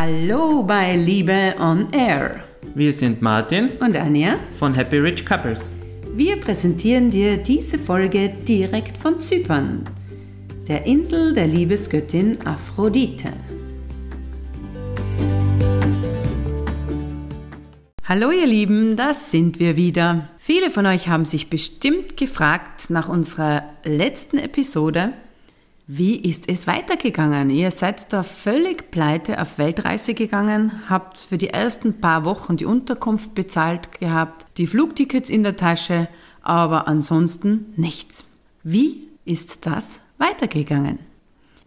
Hallo bei Liebe on Air Wir sind Martin und Anja. von Happy Rich Couples. Wir präsentieren dir diese Folge direkt von Zypern, der Insel der Liebesgöttin Aphrodite. Hallo ihr Lieben, das sind wir wieder. Viele von euch haben sich bestimmt gefragt nach unserer letzten Episode, wie ist es weitergegangen? Ihr seid da völlig pleite auf Weltreise gegangen, habt für die ersten paar Wochen die Unterkunft bezahlt gehabt, die Flugtickets in der Tasche, aber ansonsten nichts. Wie ist das weitergegangen?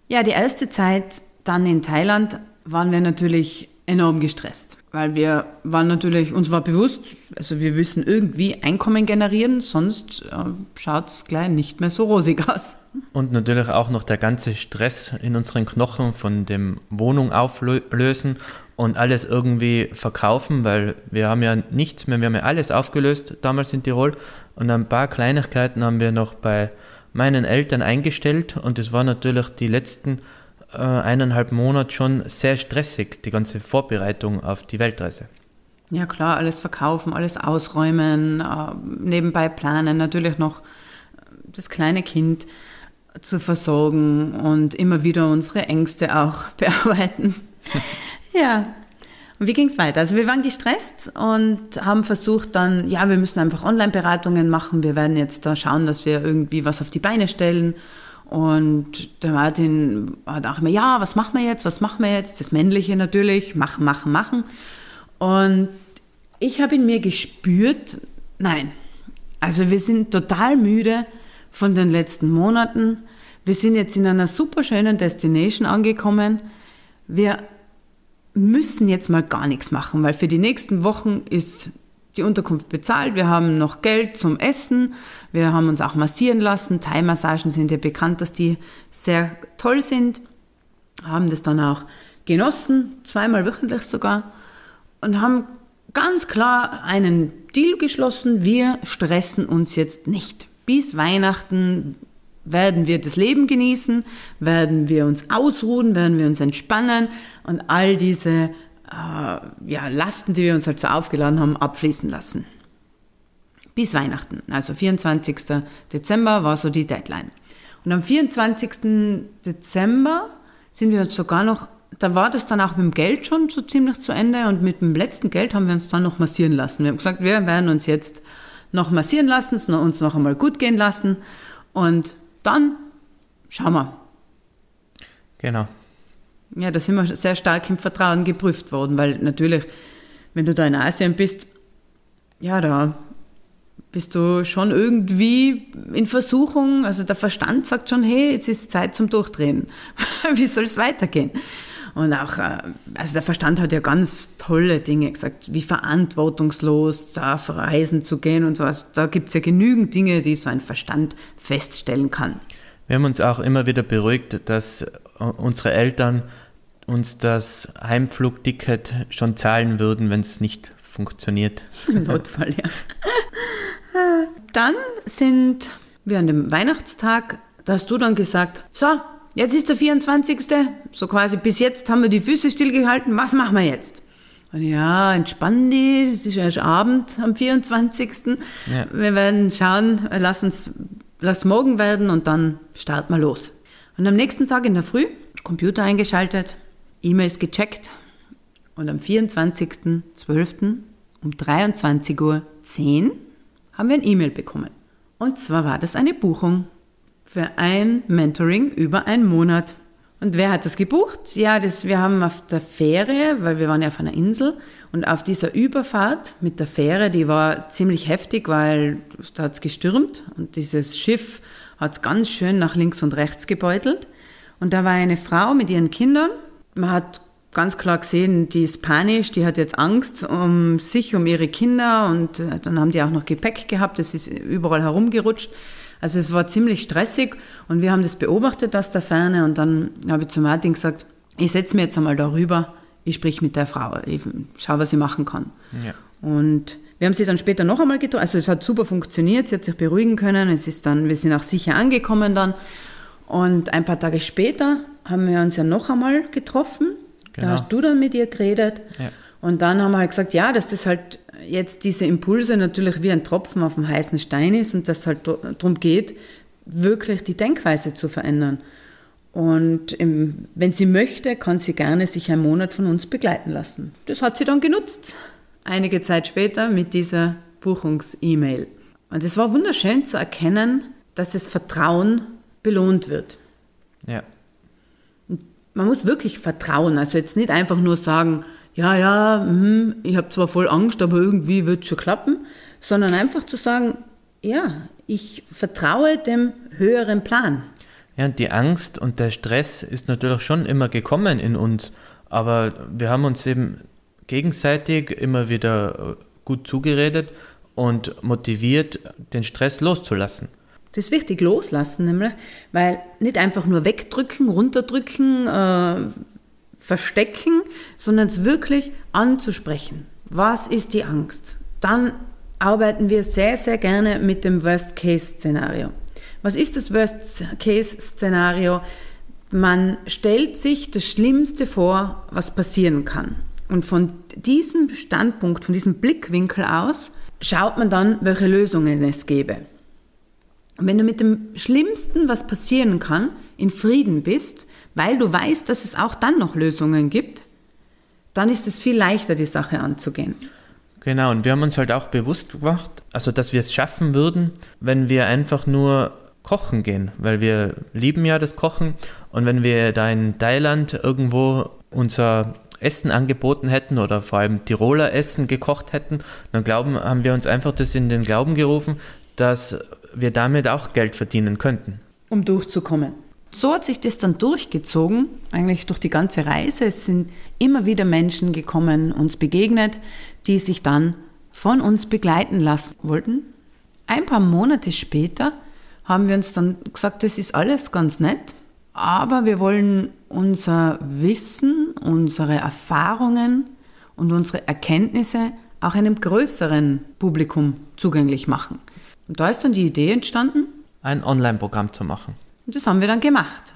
Ja, die erste Zeit dann in Thailand waren wir natürlich enorm gestresst, weil wir waren natürlich, uns war bewusst, also wir müssen irgendwie Einkommen generieren, sonst äh, schaut es gleich nicht mehr so rosig aus. Und natürlich auch noch der ganze Stress in unseren Knochen von dem Wohnung auflösen und alles irgendwie verkaufen, weil wir haben ja nichts mehr, wir haben ja alles aufgelöst damals in Tirol. Und ein paar Kleinigkeiten haben wir noch bei meinen Eltern eingestellt. Und es war natürlich die letzten äh, eineinhalb Monate schon sehr stressig, die ganze Vorbereitung auf die Weltreise. Ja klar, alles verkaufen, alles ausräumen, äh, nebenbei planen, natürlich noch das kleine Kind zu versorgen und immer wieder unsere Ängste auch bearbeiten. ja. Und wie ging es weiter? Also wir waren gestresst und haben versucht dann, ja, wir müssen einfach Online-Beratungen machen. Wir werden jetzt da schauen, dass wir irgendwie was auf die Beine stellen. Und der Martin hat auch immer, ja, was machen wir jetzt? Was machen wir jetzt? Das Männliche natürlich, machen, machen, machen. Und ich habe in mir gespürt, nein, also wir sind total müde von den letzten Monaten. Wir sind jetzt in einer super schönen Destination angekommen. Wir müssen jetzt mal gar nichts machen, weil für die nächsten Wochen ist die Unterkunft bezahlt, wir haben noch Geld zum Essen, wir haben uns auch massieren lassen. Thai-Massagen sind ja bekannt, dass die sehr toll sind, haben das dann auch genossen, zweimal wöchentlich sogar, und haben ganz klar einen Deal geschlossen, wir stressen uns jetzt nicht. Bis Weihnachten werden wir das Leben genießen, werden wir uns ausruhen, werden wir uns entspannen und all diese äh, ja, Lasten, die wir uns halt so aufgeladen haben, abfließen lassen. Bis Weihnachten, also 24. Dezember war so die Deadline. Und am 24. Dezember sind wir uns sogar noch, da war das dann auch mit dem Geld schon so ziemlich zu Ende und mit dem letzten Geld haben wir uns dann noch massieren lassen. Wir haben gesagt, wir werden uns jetzt noch massieren lassen, uns noch einmal gut gehen lassen und dann schauen wir. Genau. Ja, da sind wir sehr stark im Vertrauen geprüft worden, weil natürlich, wenn du da in Asien bist, ja, da bist du schon irgendwie in Versuchung. Also der Verstand sagt schon, hey, jetzt ist Zeit zum Durchdrehen. Wie soll es weitergehen? Und auch, äh, also der Verstand hat ja ganz tolle Dinge gesagt, wie verantwortungslos da auf Reisen zu gehen und so. Also da gibt es ja genügend Dinge, die so ein Verstand feststellen kann. Wir haben uns auch immer wieder beruhigt, dass unsere Eltern uns das Heimflugticket schon zahlen würden, wenn es nicht funktioniert. Im Notfall, ja. Dann sind wir an dem Weihnachtstag, da hast du dann gesagt, so, jetzt ist der 24. So quasi bis jetzt haben wir die Füße stillgehalten, was machen wir jetzt? Und ja, entspannen die, es ist ja erst Abend am 24. Ja. Wir werden schauen, lass uns, lass morgen werden und dann starten wir los. Und am nächsten Tag in der Früh, Computer eingeschaltet, E-Mails gecheckt und am 24.12. um 23.10 Uhr haben wir ein E-Mail bekommen. Und zwar war das eine Buchung für ein Mentoring über einen Monat. Und wer hat das gebucht? Ja, das, wir haben auf der Fähre, weil wir waren ja auf einer Insel, und auf dieser Überfahrt mit der Fähre, die war ziemlich heftig, weil da hat es gestürmt und dieses Schiff hat es ganz schön nach links und rechts gebeutelt. Und da war eine Frau mit ihren Kindern. Man hat ganz klar gesehen, die ist panisch, die hat jetzt Angst um sich, um ihre Kinder und äh, dann haben die auch noch Gepäck gehabt, das ist überall herumgerutscht. Also es war ziemlich stressig und wir haben das beobachtet aus der Ferne und dann habe ich zu Martin gesagt, ich setze mir jetzt einmal darüber, ich sprich mit der Frau, ich schaue, was ich machen kann. Ja. Und wir haben sie dann später noch einmal getroffen, also es hat super funktioniert, sie hat sich beruhigen können, es ist dann, wir sind auch sicher angekommen dann und ein paar Tage später haben wir uns ja noch einmal getroffen Genau. Da hast du dann mit ihr geredet. Ja. Und dann haben wir halt gesagt, ja, dass das halt jetzt diese Impulse natürlich wie ein Tropfen auf dem heißen Stein ist und dass es halt darum geht, wirklich die Denkweise zu verändern. Und im, wenn sie möchte, kann sie gerne sich einen Monat von uns begleiten lassen. Das hat sie dann genutzt, einige Zeit später mit dieser Buchungs-E-Mail. Und es war wunderschön zu erkennen, dass das Vertrauen belohnt wird. Ja. Man muss wirklich vertrauen, also jetzt nicht einfach nur sagen, ja, ja, mh, ich habe zwar voll Angst, aber irgendwie wird es schon klappen, sondern einfach zu sagen, ja, ich vertraue dem höheren Plan. Ja, die Angst und der Stress ist natürlich schon immer gekommen in uns, aber wir haben uns eben gegenseitig immer wieder gut zugeredet und motiviert, den Stress loszulassen. Das ist wichtig, loslassen nämlich, weil nicht einfach nur wegdrücken, runterdrücken, äh, verstecken, sondern es wirklich anzusprechen. Was ist die Angst? Dann arbeiten wir sehr, sehr gerne mit dem Worst-Case-Szenario. Was ist das Worst-Case-Szenario? Man stellt sich das Schlimmste vor, was passieren kann. Und von diesem Standpunkt, von diesem Blickwinkel aus, schaut man dann, welche Lösungen es gäbe. Und wenn du mit dem Schlimmsten, was passieren kann, in Frieden bist, weil du weißt, dass es auch dann noch Lösungen gibt, dann ist es viel leichter, die Sache anzugehen. Genau, und wir haben uns halt auch bewusst gemacht, also dass wir es schaffen würden, wenn wir einfach nur kochen gehen, weil wir lieben ja das Kochen und wenn wir da in Thailand irgendwo unser Essen angeboten hätten oder vor allem Tiroler Essen gekocht hätten, dann glauben, haben wir uns einfach das in den Glauben gerufen, dass wir damit auch Geld verdienen könnten. Um durchzukommen. So hat sich das dann durchgezogen, eigentlich durch die ganze Reise. Es sind immer wieder Menschen gekommen, uns begegnet, die sich dann von uns begleiten lassen wollten. Ein paar Monate später haben wir uns dann gesagt, das ist alles ganz nett, aber wir wollen unser Wissen, unsere Erfahrungen und unsere Erkenntnisse auch einem größeren Publikum zugänglich machen. Und da ist dann die Idee entstanden, ein Online-Programm zu machen. Und das haben wir dann gemacht.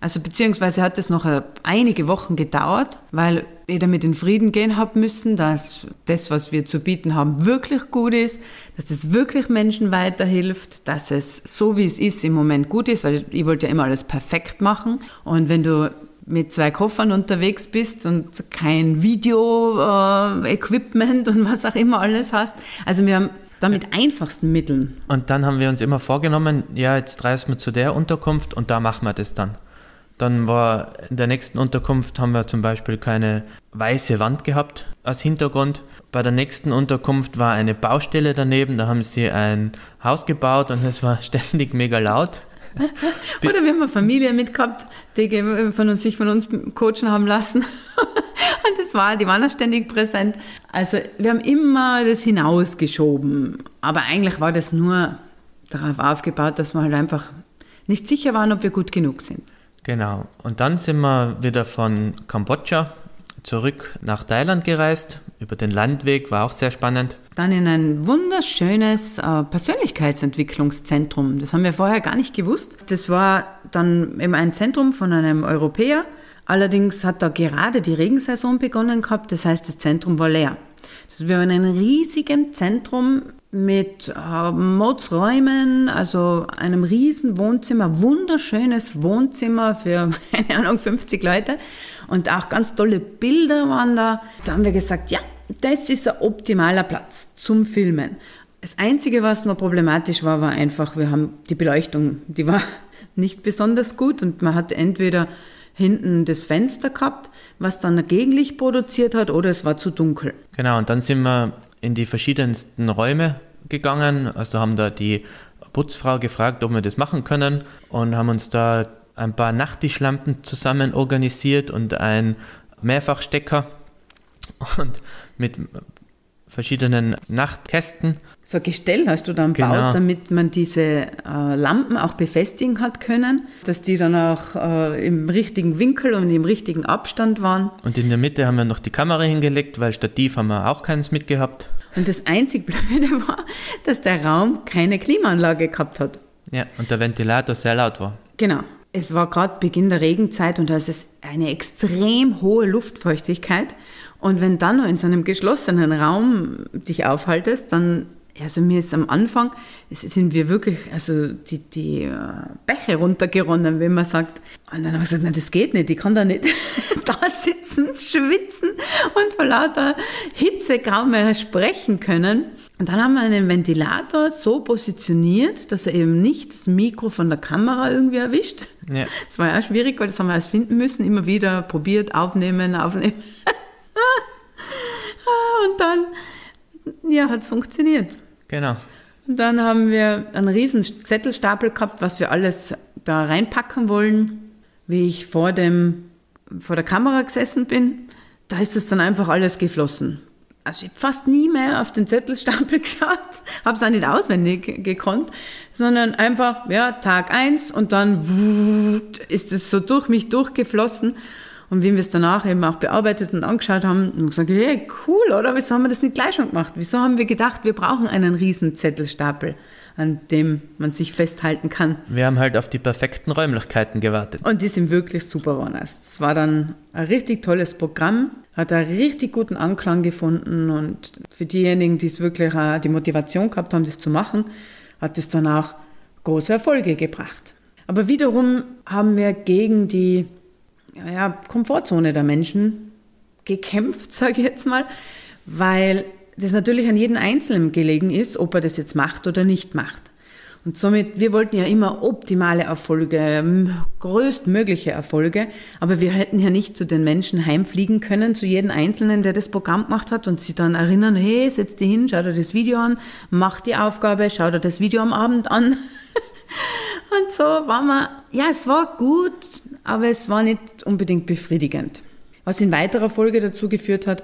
Also beziehungsweise hat es noch äh, einige Wochen gedauert, weil wir damit in Frieden gehen haben müssen, dass das, was wir zu bieten haben, wirklich gut ist, dass es wirklich Menschen weiterhilft, dass es so wie es ist im Moment gut ist, weil ich wollte ja immer alles perfekt machen. Und wenn du mit zwei Koffern unterwegs bist und kein Video-Equipment äh, und was auch immer alles hast. Also wir haben dann mit einfachsten Mitteln. Und dann haben wir uns immer vorgenommen, ja, jetzt reisen wir zu der Unterkunft und da machen wir das dann. Dann war in der nächsten Unterkunft haben wir zum Beispiel keine weiße Wand gehabt als Hintergrund. Bei der nächsten Unterkunft war eine Baustelle daneben, da haben sie ein Haus gebaut und es war ständig mega laut. Oder wir haben eine Familie mitgehabt, die von uns, sich von uns coachen haben lassen. Das war, die waren auch ständig präsent. Also wir haben immer das hinausgeschoben. Aber eigentlich war das nur darauf aufgebaut, dass wir halt einfach nicht sicher waren, ob wir gut genug sind. Genau. Und dann sind wir wieder von Kambodscha zurück nach Thailand gereist. Über den Landweg war auch sehr spannend. Dann in ein wunderschönes äh, Persönlichkeitsentwicklungszentrum. Das haben wir vorher gar nicht gewusst. Das war dann eben ein Zentrum von einem Europäer. Allerdings hat da gerade die Regensaison begonnen gehabt. Das heißt, das Zentrum war leer. Das war in einem riesigen Zentrum mit äh, Modsräumen, also einem riesen Wohnzimmer, wunderschönes Wohnzimmer für, keine Ahnung, 50 Leute und auch ganz tolle Bilder waren da. Da haben wir gesagt, ja, das ist ein optimaler Platz zum Filmen. Das Einzige, was noch problematisch war, war einfach, wir haben die Beleuchtung, die war nicht besonders gut und man hat entweder hinten das Fenster gehabt, was dann ein Gegenlicht produziert hat, oder es war zu dunkel. Genau, und dann sind wir in die verschiedensten Räume gegangen, also haben da die Putzfrau gefragt, ob wir das machen können und haben uns da ein paar Nachttischlampen zusammen organisiert und ein Mehrfachstecker und mit verschiedenen Nachtkästen. So ein Gestell hast du dann genau. gebaut, damit man diese äh, Lampen auch befestigen hat können, dass die dann auch äh, im richtigen Winkel und im richtigen Abstand waren. Und in der Mitte haben wir noch die Kamera hingelegt, weil Stativ haben wir auch keins mitgehabt. Und das einzig Blöde war, dass der Raum keine Klimaanlage gehabt hat. Ja, und der Ventilator sehr laut war. Genau. es war gerade Beginn der Regenzeit und da ist es eine extrem hohe Luftfeuchtigkeit. Und wenn dann noch in so einem geschlossenen Raum dich aufhaltest, dann, also mir ist am Anfang, sind wir wirklich, also die, die äh, Bäche runtergeronnen, wenn man sagt. Und dann habe ich gesagt, nein, das geht nicht, ich kann da nicht da sitzen, schwitzen und vor lauter Hitze kaum mehr sprechen können. Und dann haben wir einen Ventilator so positioniert, dass er eben nicht das Mikro von der Kamera irgendwie erwischt. Ja. Das war ja auch schwierig, weil das haben wir erst finden müssen, immer wieder probiert, aufnehmen, aufnehmen. Und dann, ja, hat es funktioniert. Genau. Und dann haben wir einen riesen Zettelstapel gehabt, was wir alles da reinpacken wollen. Wie ich vor, dem, vor der Kamera gesessen bin, da ist das dann einfach alles geflossen. Also ich habe fast nie mehr auf den Zettelstapel geschaut, habe es auch nicht auswendig gekonnt, sondern einfach, ja, Tag eins und dann ist es so durch mich durchgeflossen und wie wir es danach eben auch bearbeitet und angeschaut haben, haben wir gesagt, hey, cool, oder? Wieso haben wir das nicht gleich schon gemacht? Wieso haben wir gedacht, wir brauchen einen riesen Zettelstapel, an dem man sich festhalten kann? Wir haben halt auf die perfekten Räumlichkeiten gewartet. Und die sind wirklich super geworden. Es war dann ein richtig tolles Programm, hat einen richtig guten Anklang gefunden und für diejenigen, die es wirklich auch die Motivation gehabt haben, das zu machen, hat es dann auch große Erfolge gebracht. Aber wiederum haben wir gegen die ja, Komfortzone der Menschen gekämpft, sage ich jetzt mal, weil das natürlich an jedem Einzelnen gelegen ist, ob er das jetzt macht oder nicht macht. Und somit, wir wollten ja immer optimale Erfolge, größtmögliche Erfolge, aber wir hätten ja nicht zu den Menschen heimfliegen können, zu jedem Einzelnen, der das Programm gemacht hat und sie dann erinnern, hey, setz dich hin, schau dir das Video an, mach die Aufgabe, schau dir das Video am Abend an. Und so war man, ja, es war gut, aber es war nicht unbedingt befriedigend. Was in weiterer Folge dazu geführt hat,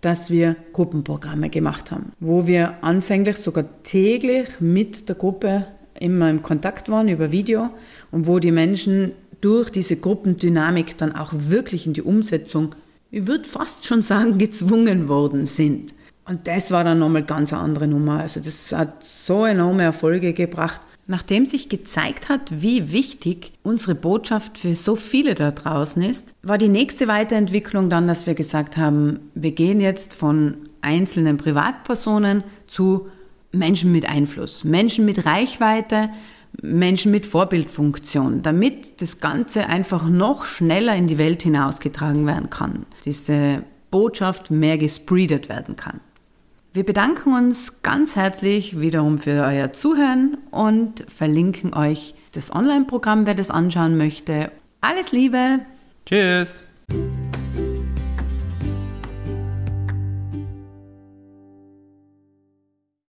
dass wir Gruppenprogramme gemacht haben, wo wir anfänglich sogar täglich mit der Gruppe immer im Kontakt waren über Video und wo die Menschen durch diese Gruppendynamik dann auch wirklich in die Umsetzung, ich würde fast schon sagen, gezwungen worden sind. Und das war dann nochmal ganz eine andere Nummer. Also das hat so enorme Erfolge gebracht. Nachdem sich gezeigt hat, wie wichtig unsere Botschaft für so viele da draußen ist, war die nächste Weiterentwicklung dann, dass wir gesagt haben, wir gehen jetzt von einzelnen Privatpersonen zu Menschen mit Einfluss, Menschen mit Reichweite, Menschen mit Vorbildfunktion, damit das Ganze einfach noch schneller in die Welt hinausgetragen werden kann, diese Botschaft mehr gespreadet werden kann. Wir bedanken uns ganz herzlich wiederum für euer Zuhören und verlinken euch das Online-Programm, wer das anschauen möchte. Alles Liebe! Tschüss!